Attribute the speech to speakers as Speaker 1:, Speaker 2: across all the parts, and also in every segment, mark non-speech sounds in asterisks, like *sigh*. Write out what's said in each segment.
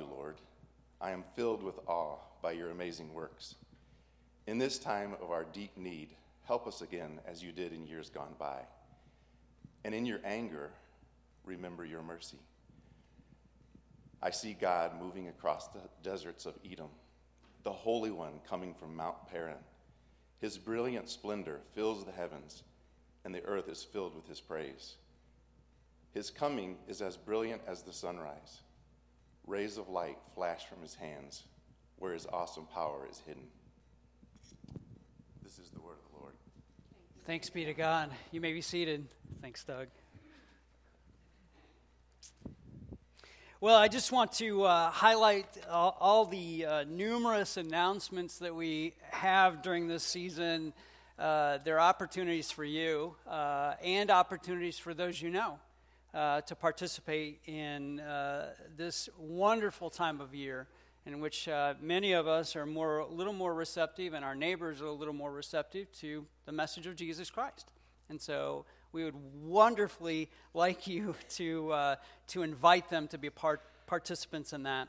Speaker 1: you, Lord. I am filled with awe by your amazing works. In this time of our deep need, help us again as you did in years gone by. And in your anger, remember your mercy. I see God moving across the deserts of Edom, the Holy One coming from Mount Paran. His brilliant splendor fills the heavens, and the earth is filled with his praise. His coming is as brilliant as the sunrise. Rays of light flash from his hands, where his awesome power is hidden. This is the word of the Lord.
Speaker 2: Thanks be to God. You may be seated. Thanks, Doug. Well, I just want to uh, highlight all, all the uh, numerous announcements that we have during this season. Uh, there are opportunities for you uh, and opportunities for those you know uh, to participate in uh, this wonderful time of year in which many of us are more, a little more receptive and our neighbors are a little more receptive to the message of Jesus Christ. And so we would wonderfully like you *laughs* to, uh, to invite them to be part, participants in that.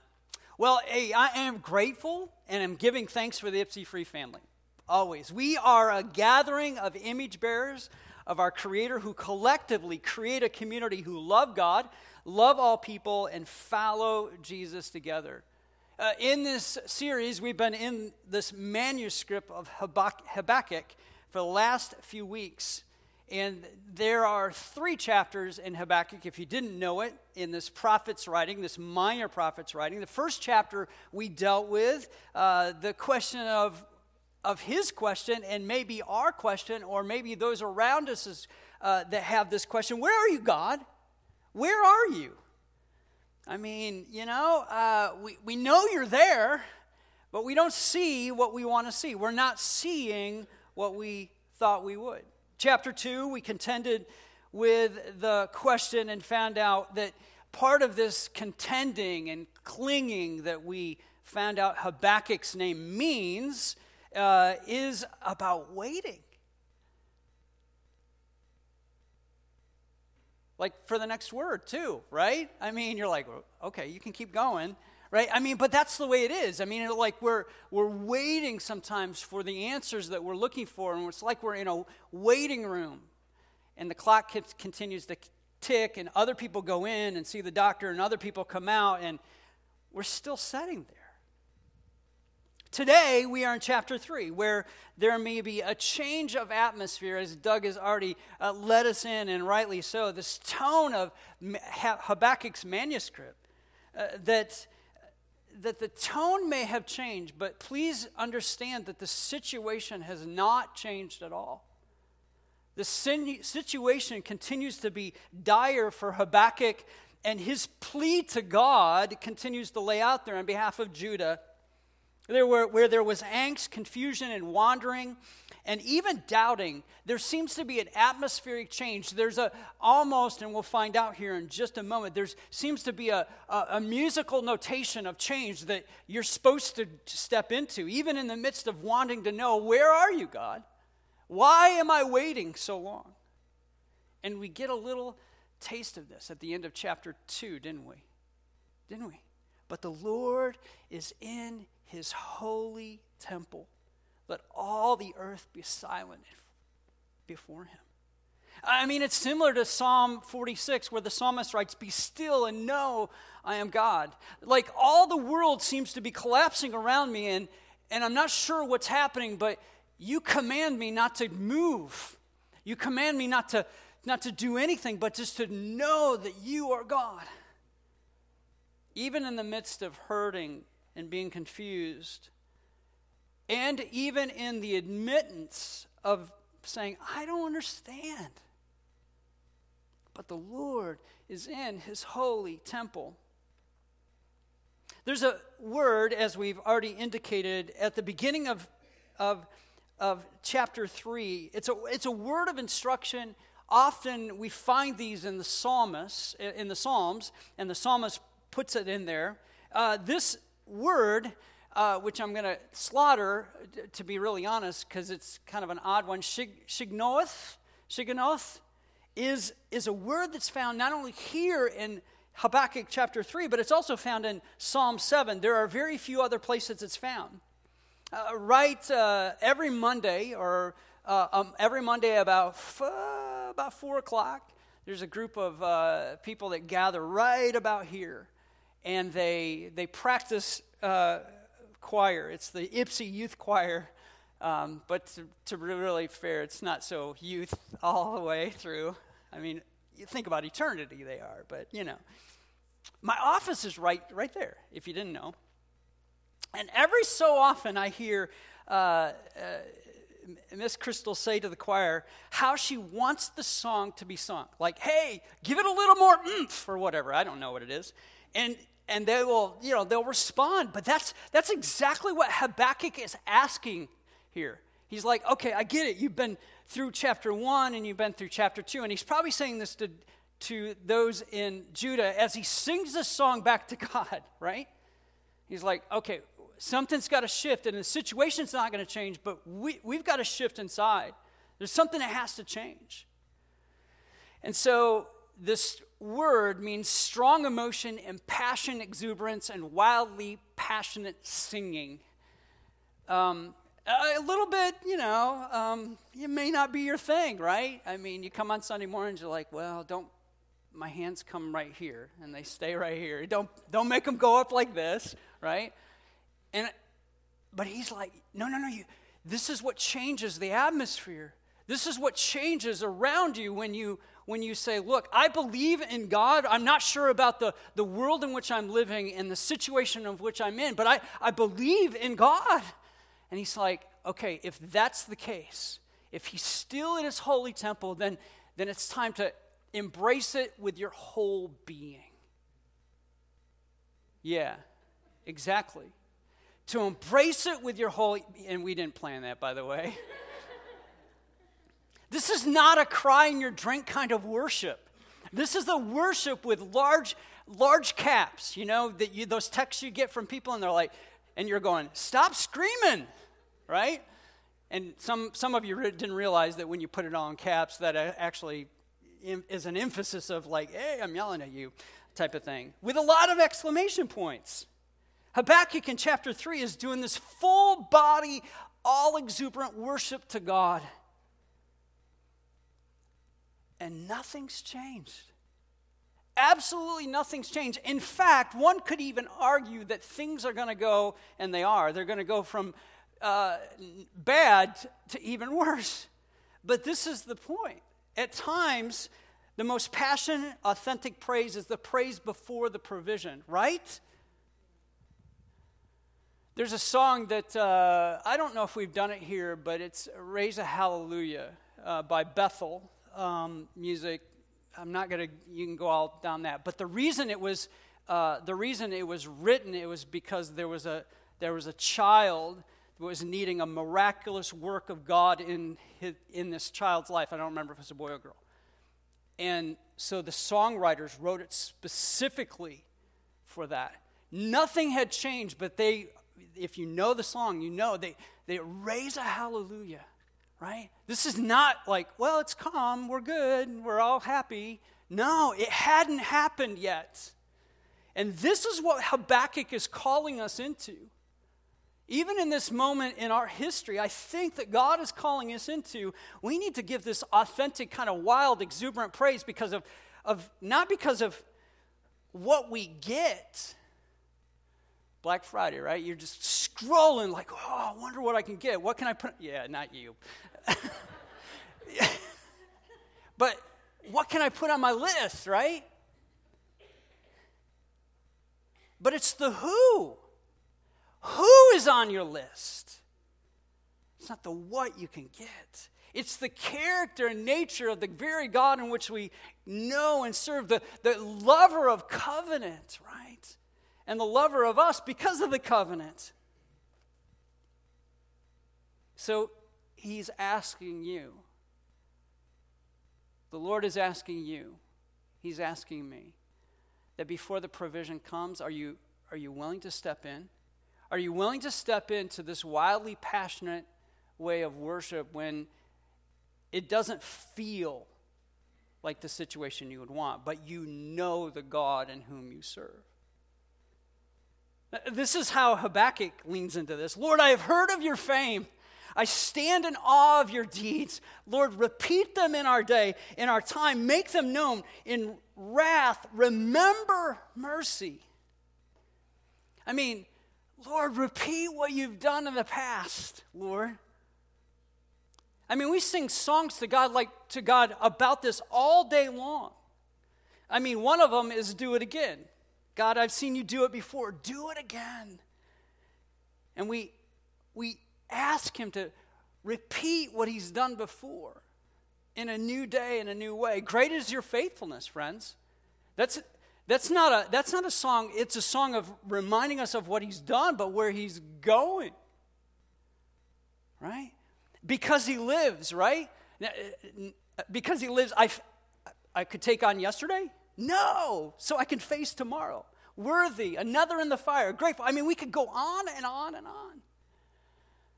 Speaker 2: Well, hey, I am grateful and am giving thanks for the Ypsi Free family. Always. We are a gathering of image bearers of our Creator who collectively create a community who love God, love all people, and follow Jesus together. Uh, in this series, we've been in this manuscript of Habakkuk for the last few weeks. And there are three chapters in Habakkuk, if you didn't know it, in this prophet's writing, this minor prophet's writing. The first chapter we dealt with uh, the question of, of his question, and maybe our question, or maybe those around us is, uh, that have this question Where are you, God? Where are you? I mean, you know, uh, we, we know you're there, but we don't see what we want to see. We're not seeing what we thought we would. Chapter 2, we contended with the question and found out that part of this contending and clinging that we found out Habakkuk's name means uh, is about waiting. Like for the next word, too, right? I mean, you're like, okay, you can keep going right? I mean, but that's the way it is. I mean, like we're we're waiting sometimes for the answers that we're looking for, and it's like we're in a waiting room, and the clock continues to tick, and other people go in and see the doctor, and other people come out, and we're still sitting there. Today, we are in chapter 3, where there may be a change of atmosphere, as Doug has already uh, led us in, and rightly so. This tone of Habakkuk's manuscript uh, that that the tone may have changed, but please understand that the situation has not changed at all. The situation continues to be dire for Habakkuk, and his plea to God continues to lay out there on behalf of Judah. There were, where there was angst, confusion, and wandering, and even doubting, there seems to be an atmospheric change. There's a almost, and we'll find out here in just a moment, there seems to be a, a, a musical notation of change that you're supposed to step into, even in the midst of wanting to know, where are you, God? Why am I waiting so long? And we get a little taste of this at the end of chapter 2, didn't we? Didn't we? But the Lord is in his holy temple. Let all the earth be silent before him. I mean, it's similar to Psalm 46, where the psalmist writes, Be still and know I am God. Like all the world seems to be collapsing around me, and, and I'm not sure what's happening, but you command me not to move. You command me not to, not to do anything, but just to know that you are God. Even in the midst of hurting and being confused, and even in the admittance of saying, I don't understand. But the Lord is in his holy temple. There's a word, as we've already indicated, at the beginning of, of, of chapter 3. It's a, it's a word of instruction. Often we find these in the psalmists, in the Psalms, and the psalmist puts it in there. Uh, this word uh, which I'm going to slaughter, to be really honest, because it's kind of an odd one. Shig- shignoth, shiganoth, is, is a word that's found not only here in, Habakkuk chapter 3, but it's also found in Psalm 7. There are very few other places it's found. Uh, right uh, every Monday, or uh, um, every Monday about, f- about 4 o'clock, there's a group of uh, people that gather right about here, and they, they practice uh, choir. It's the Ypsi Youth Choir. Um, but to, to be really fair, it's not so youth all the way through. I mean, you think about eternity, they are, but you know. My office is right, right there, if you didn't know. And every so often I hear uh, uh, Miss Crystal say to the choir how she wants the song to be sung. Like, hey, give it a little more oomph or whatever. I don't know what it is. And and they will, you know, they'll respond. But that's that's exactly what Habakkuk is asking here. He's like, okay, I get it. You've been through chapter one and you've been through chapter two. And he's probably saying this to, to those in Judah as he sings this song back to *laughs* God, right? He's like, okay, something's got to shift, and the situation's not going to change, but we, we've got to shift inside. There's something that has to change. And so this word means strong emotion, impassioned exuberance, and wildly passionate singing. Um, a little bit, you know, um, it may not be your thing, right? I mean, you come on Sunday mornings, you're like, well, don't, my hands come right here, and they stay right here. Don't, don't make them go up like this, right? And, but he's like, no, no, no, you, this is what changes the atmosphere. This is what changes around you when you when you say, Look, I believe in God. I'm not sure about the, the world in which I'm living and the situation of which I'm in, but I, I believe in God. And he's like, okay, if that's the case, if he's still in his holy temple, then, then it's time to embrace it with your whole being. Yeah, exactly. To embrace it with your whole, and we didn't plan that, by the way. *laughs* this is not a cry in your drink kind of worship. This is a worship with large, large caps. You know that you, those texts you get from people, and they're like, and you're going, stop screaming right? And some, some of you didn't realize that when you put it on caps, that actually is an emphasis of like, hey, I'm yelling at you type of thing, with a lot of exclamation points. Habakkuk in chapter 3 is doing this full body, all exuberant worship to God. And nothing's changed. Absolutely nothing's changed. In fact, one could even argue that things are going to go, and they are, they're going to go from uh, bad to even worse. But this is the point. At times, the most passionate, authentic praise is the praise before the provision, right? There's a song that uh, I don't know if we've done it here, but it's Raise a Hallelujah uh, by Bethel um, Music. I'm not going to, you can go all down that. But the reason it was, uh, the reason it was written, it was because there was a, there was a child was needing a miraculous work of God in, his, in this child's life. I don't remember if it was a boy or girl. And so the songwriters wrote it specifically for that. Nothing had changed, but they, if you know the song, you know they, they raise a hallelujah, right? This is not like, well, it's calm, we're good, we're all happy. No, it hadn't happened yet. And this is what Habakkuk is calling us into. Even in this moment in our history, I think that God is calling us into, we need to give this authentic, kind of wild, exuberant praise because of, of not because of what we get. Black Friday, right? You're just scrolling like, oh, I wonder what I can get. What can I put? Yeah, not you. *laughs* but what can I put on my list, right? But it's the who. Who is on your list? It's not the what you can get. It's the character and nature of the very God in which we know and serve, the, the lover of covenant, right? And the lover of us because of the covenant. So he's asking you. The Lord is asking you. He's asking me that before the provision comes, are you, are you willing to step in? Are you willing to step into this wildly passionate way of worship when it doesn't feel like the situation you would want, but you know the God in whom you serve. This is how Habakkuk leans into this. Lord, I have heard of your fame. I stand in awe of your deeds. Lord, repeat them in our day, in our time. Make them known. In wrath, remember mercy. I mean, Lord, repeat what you've done in the past, Lord. I mean, we sing songs to God like to God about this all day long. I mean, one of them is do it again. God, I've seen you do it before. Do it again. And we we ask him to repeat what he's done before in a new day in a new way. Great is your faithfulness, friends. That's that's not a that's not a song, it's a song of reminding us of what he's done, but where he's going. Right? Because he lives, right? Uh, uh, because he lives, I, I could take on yesterday? No. So I can face tomorrow. Worthy, another in the fire, grateful. I mean, we could go on and on and on.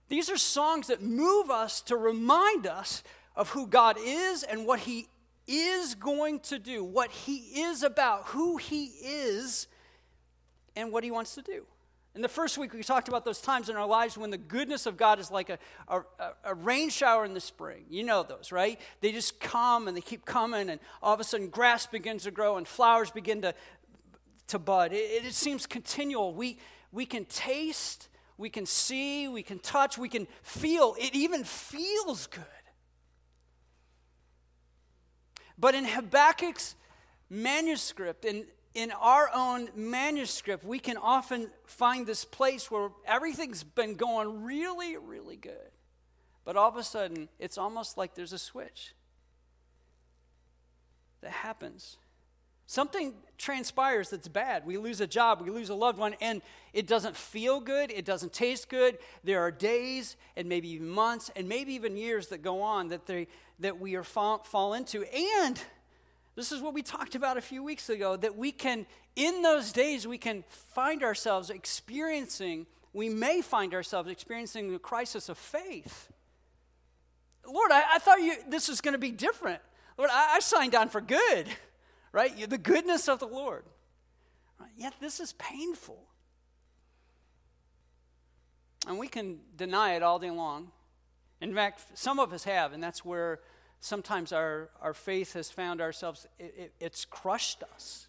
Speaker 2: These are songs that move us to remind us of who God is and what He is going to do, what He is about, who He is, and what He wants to do. In the first week, we talked about those times in our lives when the goodness of God is like a, a, a, rain shower in the spring. You know those, right? They just come and they keep coming, and all of a sudden, grass begins to grow and flowers begin to, to bud. It, it seems continual. We, we can taste, we can see, we can touch, we can feel. It even feels good. But in Habakkuk's manuscript, in, in our own manuscript, we can often find this place where everything's been going really, really good. But all of a sudden, it's almost like there's a switch that happens. Something transpires that's bad. We lose a job, we lose a loved one, and it doesn't feel good, it doesn't taste good. There are days and maybe even months and maybe even years that go on that, they, that we are fall, fall into. And this is what we talked about a few weeks ago that we can, in those days, we can find ourselves experiencing, we may find ourselves experiencing the crisis of faith. Lord, I, I thought you, this was going to be different. Lord, I, I signed on for good right? The goodness of the Lord. Yet this is painful. And we can deny it all day long. In fact, some of us have, and that's where sometimes our, our faith has found ourselves, it, it, it's crushed us,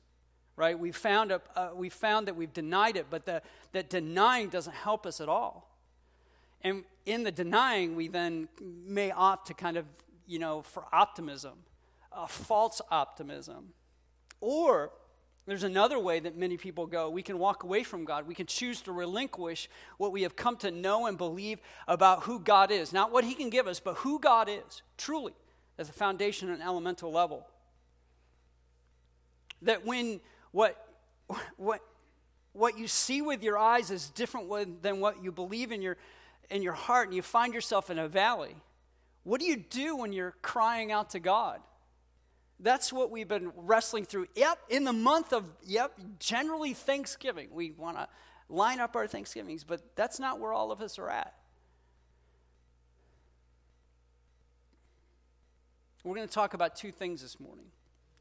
Speaker 2: right? We've found, a, uh, we found that we've denied it, but the, that denying doesn't help us at all. And in the denying, we then may opt to kind of, you know, for optimism, a false optimism. Or there's another way that many people go. We can walk away from God. We can choose to relinquish what we have come to know and believe about who God is. Not what He can give us, but who God is, truly, as a foundation and elemental level. That when what, what, what you see with your eyes is different than what you believe in your, in your heart, and you find yourself in a valley, what do you do when you're crying out to God? That's what we've been wrestling through. Yep, in the month of, yep, generally Thanksgiving. We want to line up our Thanksgivings, but that's not where all of us are at. We're going to talk about two things this morning.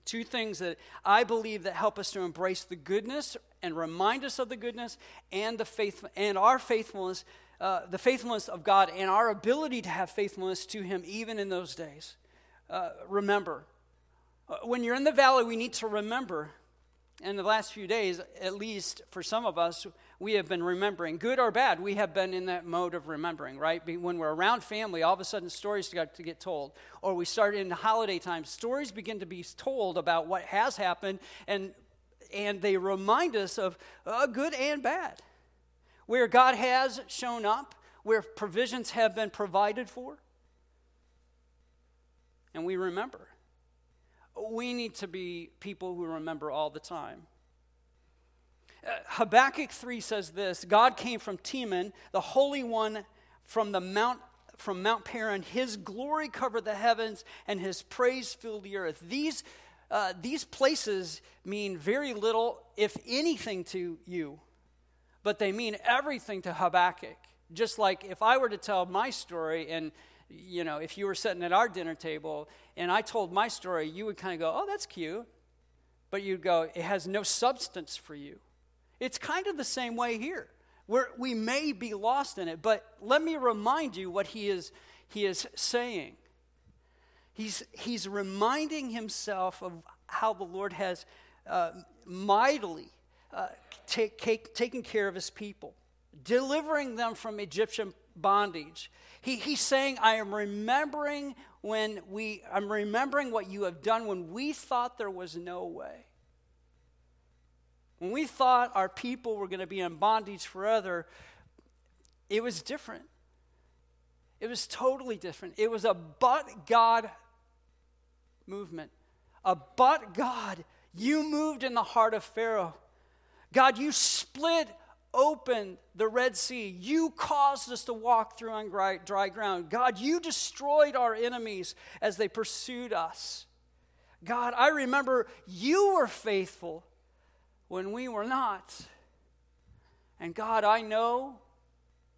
Speaker 2: Two things that I believe that help us to embrace the goodness and remind us of the goodness and the faith and our faithfulness, uh, the faithfulness of God and our ability to have faithfulness to Him even in those days. Uh, remember, when you're in the valley, we need to remember, in the last few days, at least for some of us, we have been remembering, good or bad, we have been in that mode of remembering, right? When we're around family, all of a sudden stories start to get told. Or we start in holiday time, stories begin to be told about what has happened, and, and they remind us of uh, good and bad. Where God has shown up, where provisions have been provided for, and we remember we need to be people who remember all the time. Uh, Habakkuk 3 says this God came from Teman, the Holy One from the Mount from Mount Paran. His glory covered the heavens, and his praise filled the earth. These, uh, these places mean very little, if anything, to you, but they mean everything to Habakkuk. Just like if I were to tell my story and you know, if you were sitting at our dinner table and I told my story, you would kind of go, oh, that's cute. But you'd go, it has no substance for you. It's kind of the same way here. Where we may be lost in it, but let me remind you what he is, he is saying. He's, he's reminding himself of how the Lord has uh, mightily uh, take, take, taken care of his people, delivering them from Egyptian bondage. He, he's saying, I am remembering when we, I'm remembering what you have done when we thought there was no way. When we thought our people were going to be in bondage forever, it was different. It was totally different. It was a but God movement. A but God. You moved in the heart of Pharaoh. God, you split open the Red Sea. You caused us to walk through on dry ground. God, you destroyed our enemies as they pursued us. God, I remember you were faithful when we were not. And God, I know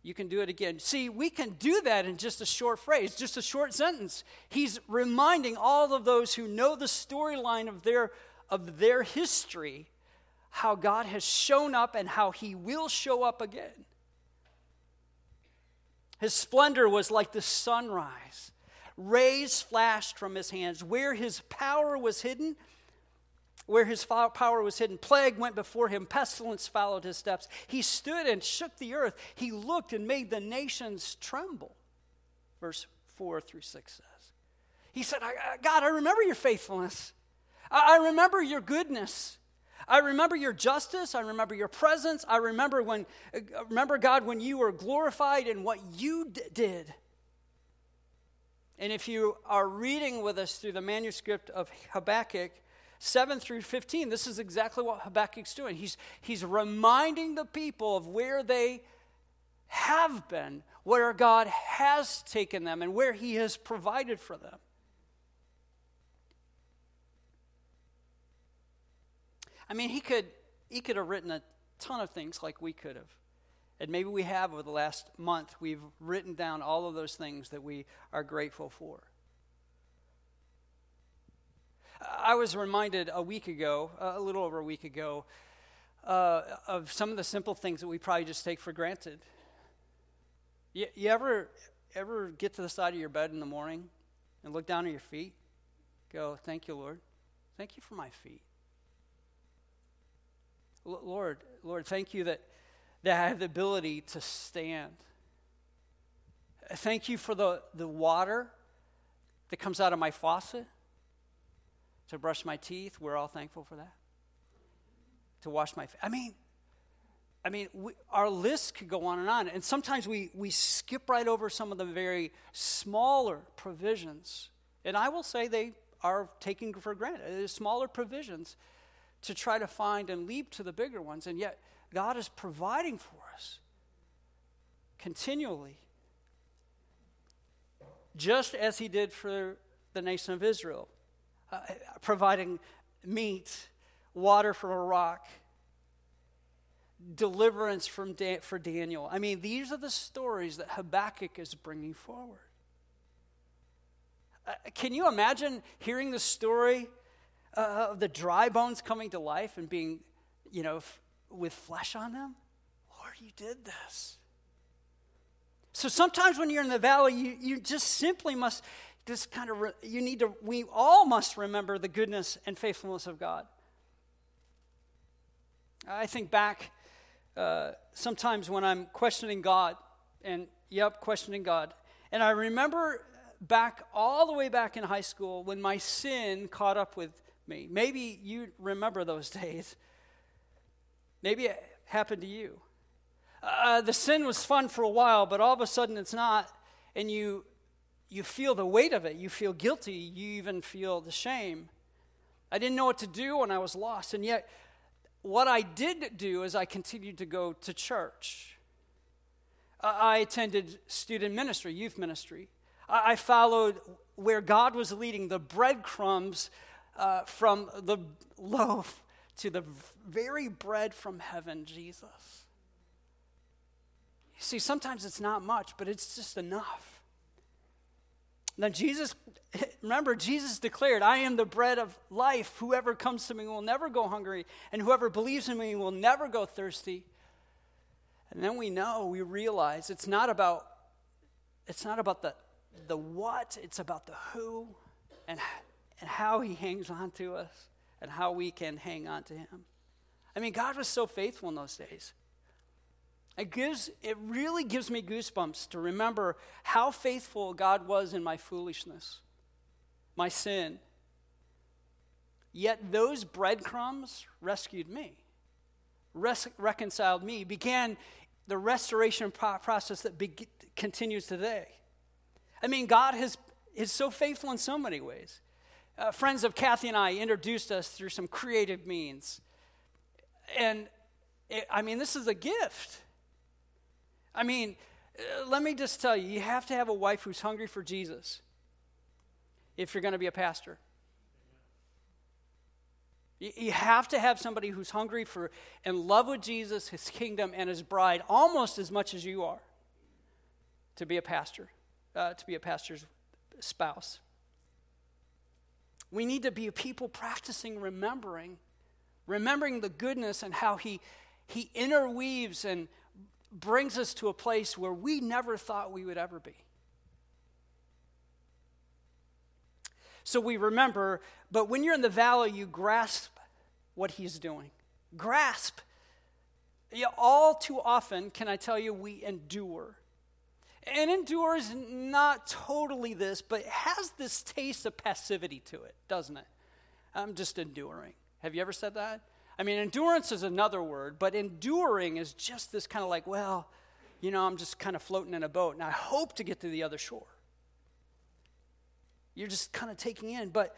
Speaker 2: you can do it again. See, we can do that in just a short phrase, just a short sentence. He's reminding all of those who know the storyline of their, of their history how God has shown up and how he will show up again. His splendor was like the sunrise. Rays flashed from his hands. Where his power was hidden, where his power was hidden. Plague went before him, pestilence followed his steps. He stood and shook the earth. He looked and made the nations tremble. Verse 4 through 6 says. He said, God, I remember your faithfulness. I remember your goodness. I remember your justice. I remember your presence. I remember when, uh, remember God, when you were glorified in what you d- did. And if you are reading with us through the manuscript of Habakkuk, 7 through 15, this is exactly what Habakkuk's doing. He's, he's reminding the people of where they have been, where God has taken them, and where He has provided for them. I mean, he could, he could have written a ton of things like we could have. And maybe we have over the last month. We've written down all of those things that we are grateful for. I was reminded a week ago, a little over a week ago, uh, of some of the simple things that we probably just take for granted. You, you ever ever get to the side of your bed in the morning and look down at your feet? Go, thank you, Lord. Thank you for my feet. Lord, Lord, thank you that, that I have the ability to stand. Thank you for the, the water that comes out of my faucet to brush my teeth. We're all thankful for that. To wash my face. I mean, I mean, we, our list could go on and on. And sometimes we, we skip right over some of the very smaller provisions. And I will say they are taken for granted. Smaller provisions to try to find and leap to the bigger ones. And yet, God is providing for us continually, just as He did for the nation of Israel uh, providing meat, water from a rock, deliverance from da- for Daniel. I mean, these are the stories that Habakkuk is bringing forward. Uh, can you imagine hearing the story uh, of the dry bones coming to life and being, you know, f- with flesh on them? Lord, you did this. So sometimes when you're in the valley, you, you just simply must just kind of, re- you need to, we all must remember the goodness and faithfulness of God. I think back uh, sometimes when I'm questioning God, and yep, questioning God. And I remember back all the way back in high school when my sin caught up with me. Maybe you remember those *laughs* days. Maybe it happened to you. Uh, the sin was fun for a while, but all of a sudden it's not, and you you feel the weight of it. You feel guilty. You even feel the shame. I didn't know what to do when I was lost. And yet, what I did do is I continued to go to church. I attended student ministry, youth ministry. I followed where God was leading the breadcrumbs uh, from the loaf to the very bread from heaven, Jesus. You see, sometimes it's not much, but it's just enough. Now, Jesus, *laughs* remember, Jesus declared, I am the bread of life. Whoever comes to me will never go hungry, and whoever believes in me will never go thirsty. And then we know, we realize it's not about it's not about the the what, it's about the who and and how he hangs on to us and how we can hang on to him. I mean, God was so faithful in those days. It gives it really gives me goosebumps to remember how faithful God was in my foolishness, my sin. Yet those breadcrumbs rescued me, res- reconciled me, began the restoration pro- process that be- continues today. I mean, God has, is so faithful in so many ways. Uh, friends of Kathy and I introduced us through some creative means. And it, I mean, this is a gift. I mean, uh, let me just tell you, you have to have a wife who's hungry for Jesus if you're going to be a pastor. You have to have somebody who's hungry for in love with Jesus, his kingdom, and his bride almost as much as you are to be a pastor, uh, to be a pastor's spouse. We need to be people practicing remembering, remembering the goodness and how he, he interweaves and brings us to a place where we never thought we would ever be. So we remember, but when you're in the valley, you grasp what he's doing. Grasp. All too often, can I tell you, we endure. And endure is not totally this, but has this taste of passivity to it, doesn't it? I'm just enduring. Have you ever said that? I mean, endurance is another word, but enduring is just this kind of like, well, you know, I'm just kind of floating in a boat and I hope to get to the other shore. You're just kind of taking in. But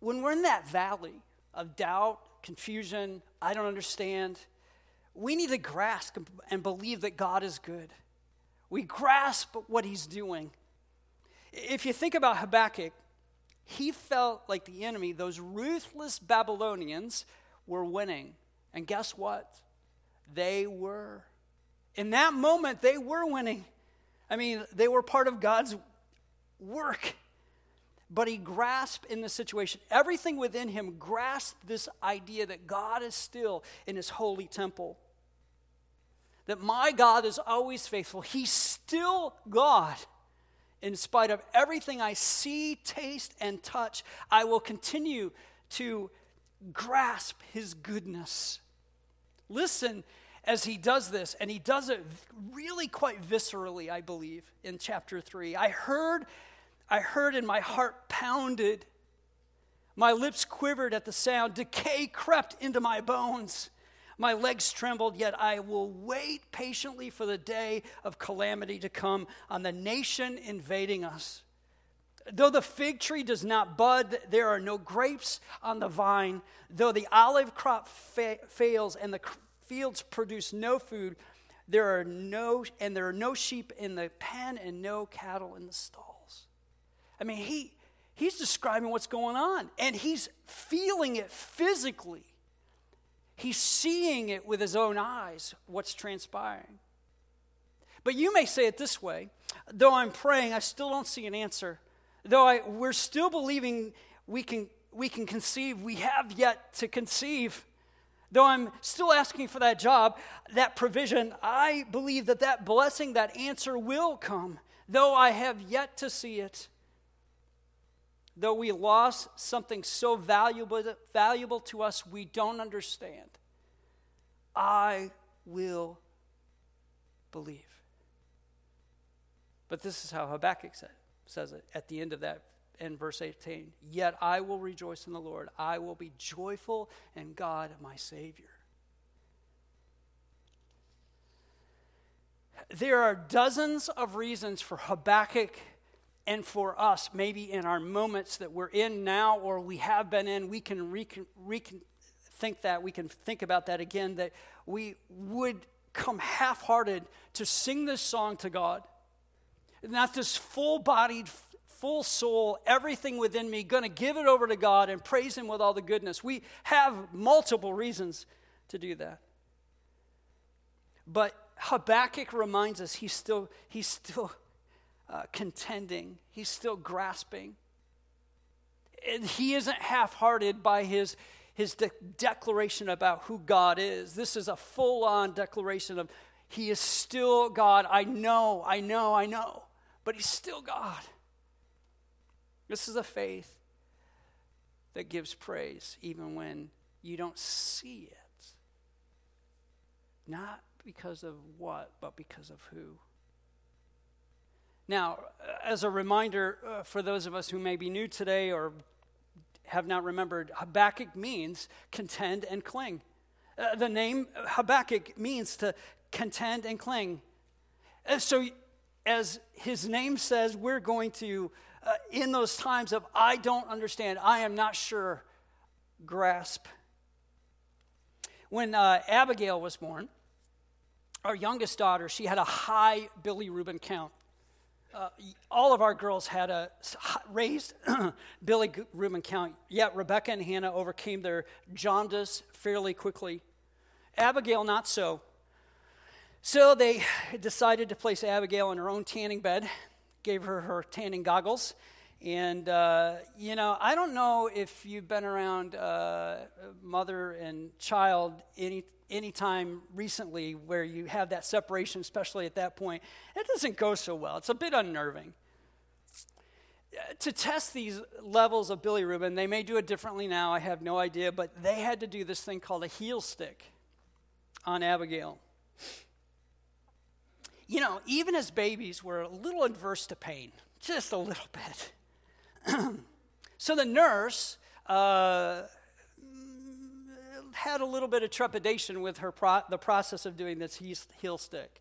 Speaker 2: when we're in that valley of doubt, confusion, I don't understand, we need to grasp and believe that God is good. We grasp what he's doing. If you think about Habakkuk, he felt like the enemy, those ruthless Babylonians, were winning. And guess what? They were. In that moment, they were winning. I mean, they were part of God's work. But he grasped in the situation, everything within him grasped this idea that God is still in his holy temple. That my God is always faithful. He's still God in spite of everything I see, taste, and touch, I will continue to grasp his goodness. Listen as he does this, and he does it really quite viscerally, I believe, in chapter 3. I heard, I heard, and my heart pounded. My lips quivered at the sound. Decay crept into my bones. My legs trembled, yet I will wait patiently for the day of calamity to come on the nation invading us. Though the fig tree does not bud, there are no grapes on the vine. Though the olive crop fa- fails and the fields produce no food, there are no and there are no sheep in the pen and no cattle in the stalls. I mean, he he's describing what's going on and he's feeling it physically. He's seeing it with his own eyes, what's transpiring. But you may say it this way though I'm praying, I still don't see an answer. Though I, we're still believing we can, we can conceive, we have yet to conceive. Though I'm still asking for that job, that provision, I believe that that blessing, that answer will come, though I have yet to see it though we lost something so valuable, valuable to us we don't understand, I will believe. But this is how Habakkuk said, says it at the end of that, in verse 18. Yet I will rejoice in the Lord. I will be joyful in God, my Savior. There are dozens of reasons for Habakkuk and for us, maybe in our moments that we're in now or we have been in, we can think that, we can think about that again, that we would come half hearted to sing this song to God. Not this full bodied, full soul, everything within me, going to give it over to God and praise Him with all the goodness. We have multiple reasons to do that. But Habakkuk reminds us he's still, he's still uh, contending, he's still grasping. And he isn't half hearted by his, his de- declaration about who God is. This is a full on declaration of he is still God. I know, I know, I know, but he's still God. This is a faith that gives praise even when you don't see it. Not because of what, but because of who. Now, as a reminder uh, for those of us who may be new today or have not remembered, Habakkuk means contend and cling. Uh, the name Habakkuk means to contend and cling. Uh, so, as his name says, we're going to, uh, in those times of I don't understand, I am not sure, grasp. When uh, Abigail was born, our youngest daughter, she had a high bilirubin count. Uh, all of our girls had a raised *clears throat* bilirubin count, yet Rebecca and Hannah overcame their jaundice fairly quickly. Abigail, not so. So they decided to place Abigail in her own tanning bed, gave her her tanning goggles. And, uh, you know, I don't know if you've been around uh, mother and child any any time recently where you have that separation, especially at that point, it doesn't go so well. It's a bit unnerving. To test these levels of bilirubin, they may do it differently now, I have no idea, but they had to do this thing called a heel stick on Abigail. You know, even as babies, we're a little adverse to pain, just a little bit. *clears throat* so the nurse, uh, had a little bit of trepidation with her pro- the process of doing this heel stick.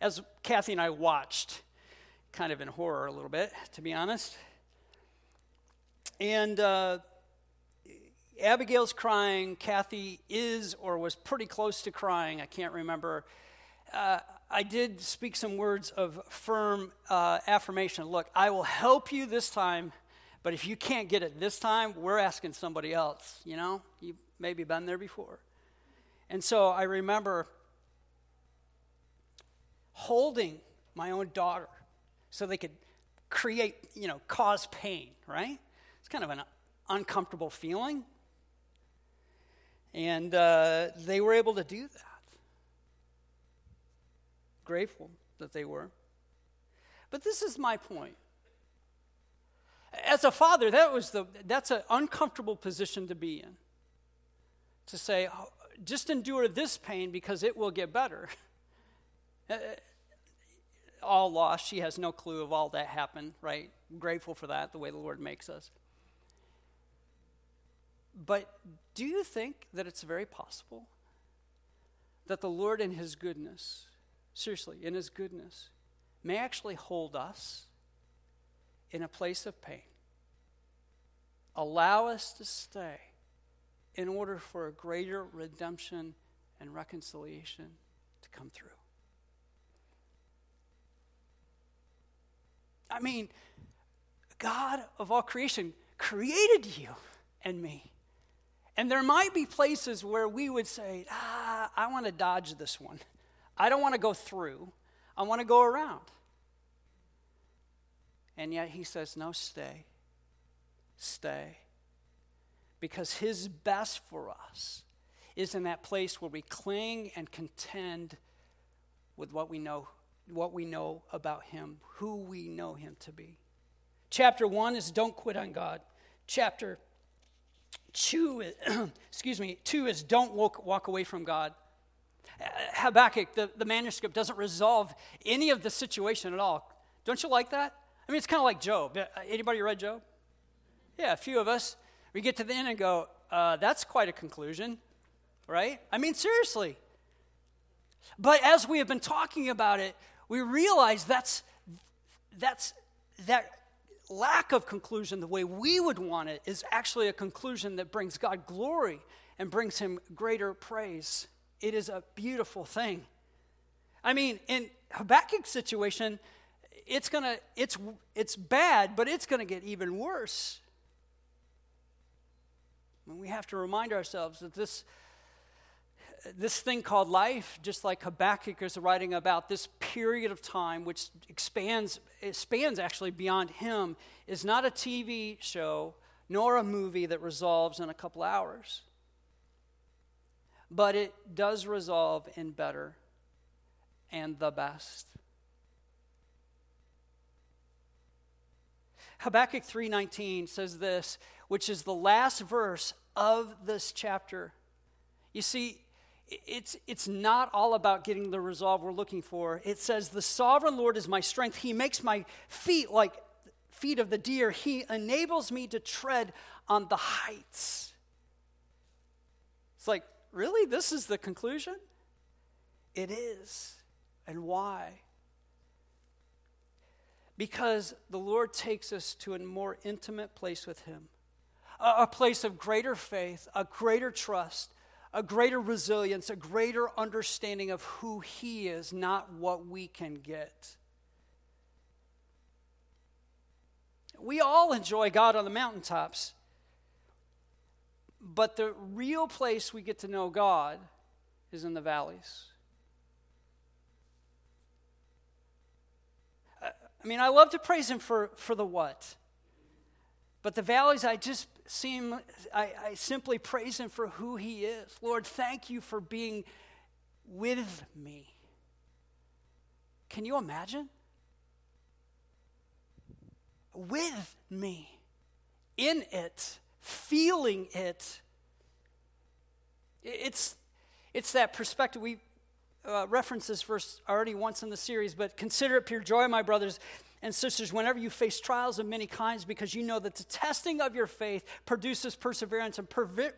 Speaker 2: As Kathy and I watched, kind of in horror a little bit, to be honest. And uh, Abigail's crying. Kathy is or was pretty close to crying. I can't remember. Uh, I did speak some words of firm uh, affirmation. Look, I will help you this time, but if you can't get it this time, we're asking somebody else. You know, you've maybe been there before. And so I remember holding my own daughter so they could create, you know, cause pain, right? It's kind of an uncomfortable feeling. And uh, they were able to do that. Grateful that they were. But this is my point. As a father, that was the, that's an uncomfortable position to be in to say, oh, just endure this pain because it will get better. *laughs* Uh, all lost. She has no clue of all that happened, right? grateful for that, the way the Lord makes us. But do you think that it's very possible that the Lord, in His goodness, seriously, in His goodness, may actually hold us in a place of pain? Allow us to stay in order for a greater redemption and reconciliation to come through. I mean, God of all creation created you and me. And there might be places where we would say, ah, I want to dodge this one. I don't want to go through. I want to go around. And yet he says, no, stay. Stay because His best for us is in that place where we cling and contend with what we know, what we know about Him, who we know Him to be. Chapter one is don't quit on God. Chapter two, is, *clears throat* excuse me, two is don't walk, walk away from God. Habakkuk, the, the manuscript doesn't resolve any of the situation at all. Don't you like that? I mean, it's kind of like Job. Anybody read Job? Yeah, a few of us. We get to the end and go, uh, that's quite a conclusion, right? I mean, seriously. But as we have been talking about it, we realize that's, that's that lack of conclusion, the way we would want it, is actually a conclusion that brings God glory and brings him greater praise. It is a beautiful thing. I mean, in Habakkuk's situation, it's gonna, it's, it's bad, but it's gonna get even worse. And we have to remind ourselves that this, this thing called life, just like Habakkuk is writing about this period of time, which expands spans actually beyond him, is not a TV show nor a movie that resolves in a couple hours. But it does resolve in better and the best. Habakkuk 3:19 says this, which is the last verse of this chapter. You see, it's, it's not all about getting the resolve we're looking for. It says, The sovereign Lord is my strength. He makes my feet like feet of the deer. He enables me to tread on the heights. It's like, really? This is the conclusion? It is. And why? Because the Lord takes us to a more intimate place with Him, a, a place of greater faith, a greater trust, a greater resilience, a greater understanding of who He is, not what we can get. We all enjoy God on the mountaintops, but the real place we get to know God is in the valleys. I mean, I love to praise Him for, for the what. But the valleys, I just seem, I, I simply praise Him for who He is. Lord, thank you for being with me. Can you imagine? With me, in it, feeling it. It's, it's that perspective. We uh, referenced this verse already once in the series, but consider it pure joy, my brothers, and sisters, whenever you face trials of many kinds, because you know that the testing of your faith produces perseverance, and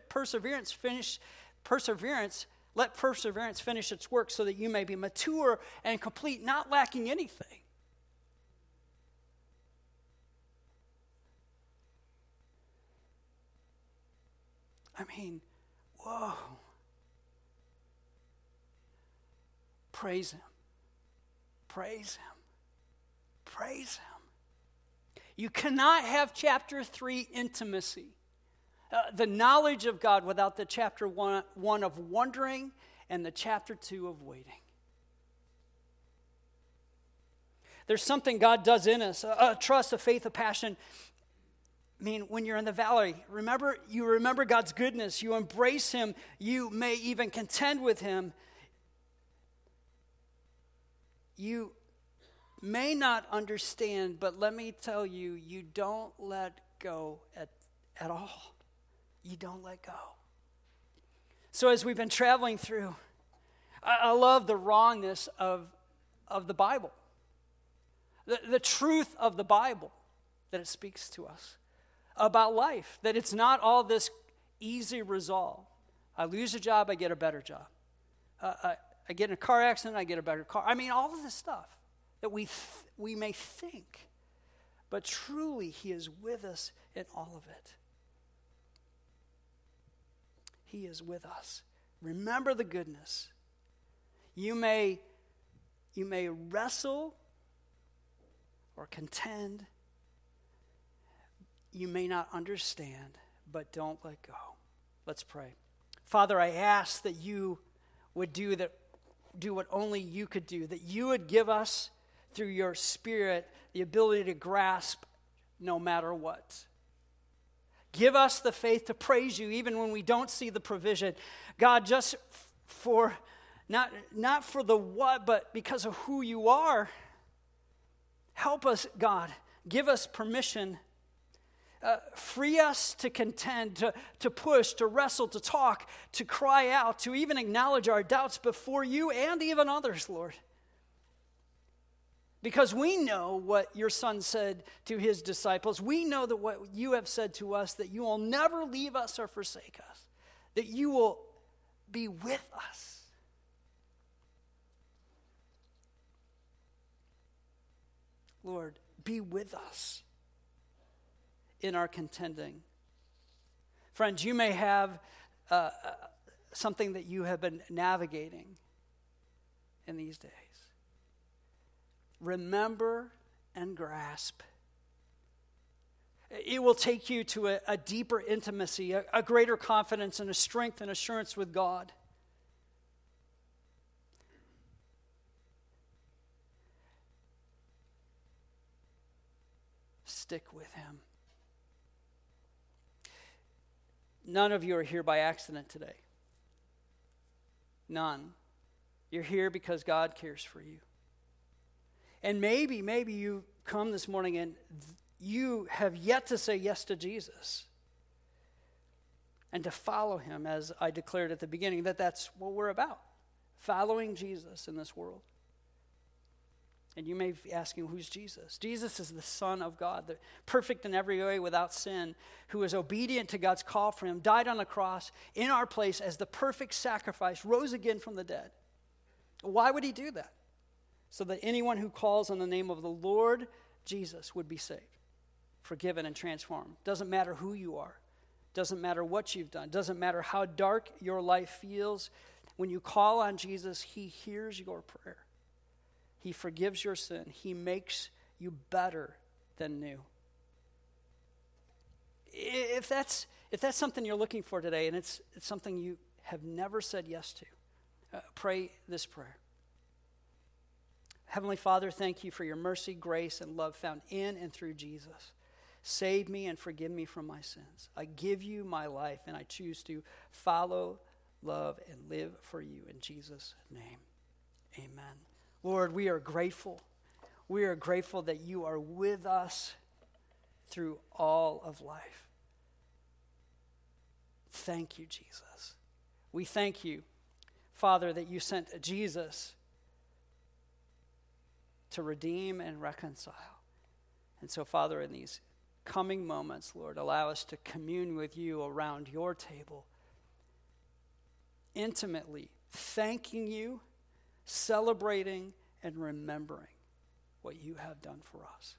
Speaker 2: perseverance finish perseverance. Let perseverance finish its work, so that you may be mature and complete, not lacking anything. I mean, whoa. Praise Him. Praise Him. Praise Him. You cannot have chapter 3 intimacy, uh, the knowledge of God, without the chapter one, 1 of wondering and the chapter 2 of waiting. There's something God does in us a, a trust, a faith, a passion. I mean, when you're in the valley, remember you remember God's goodness, you embrace Him, you may even contend with Him. You may not understand, but let me tell you, you don't let go at, at all. You don't let go. So, as we've been traveling through, I, I love the wrongness of, of the Bible, the, the truth of the Bible that it speaks to us about life, that it's not all this easy resolve. I lose a job, I get a better job. Uh, I, I get in a car accident, I get a better car. I mean, all of this stuff that we, th- we may think, but truly, He is with us in all of it. He is with us. Remember the goodness. You may, you may wrestle or contend. You may not understand, but don't let go. Let's pray. Father, I ask that you would do that do what only you could do, that you would give us through your spirit the ability to grasp no matter what. Give us the faith to praise you even when we don't see the provision. God, just for not, not for the what, but because of who you are. Help us, God. Give us permission. Uh, free us to contend, to, to push, to wrestle, to talk, to cry out, to even acknowledge our doubts before you and even others, Lord. Because we know what your son said to his disciples. We know that what you have said to us, that you will never leave us or forsake us, that you will be with us. Lord, be with us in our contending. Friends, you may have uh, uh something that you have been navigating in these days remember and grasp. It will take you to a, a deeper intimacy, a, a greater confidence, and a strength and assurance with God. stick with Him. None of you are here by accident today. None. You're here because God cares for you. And maybe, maybe you come this morning and you have yet to say yes to Jesus and to follow him, as I declared at the beginning, that that's what we're about following Jesus in this world. And you may be asking, who's Jesus? Jesus is the Son of God, the perfect in every way without sin, who was obedient to God's call for him, died on the cross in our place as the perfect sacrifice, rose again from the dead. Why would he do that? So that anyone who calls on the name of the Lord Jesus would be saved, forgiven, and transformed. Doesn't matter who you are, doesn't matter what you've done, doesn't matter how dark your life feels. When you call on Jesus, he hears your prayer. He forgives your sin. He makes you better than new. If that's, if that's something you're looking for today and it's, it's something you have never said yes to, uh, pray this prayer. Heavenly Father, thank you for your mercy, grace, and love found in and through Jesus. Save me and forgive me from my sins. I give you my life and I choose to follow, love, and live for you in Jesus' name. Amen. Lord, we are grateful. We are grateful that you are with us through all of life. Thank you, Jesus. We thank you, Father, that you sent Jesus to redeem and reconcile. And so, Father, in these coming moments, Lord, allow us to commune with you around your table, intimately thanking you celebrating and remembering what you have done for us.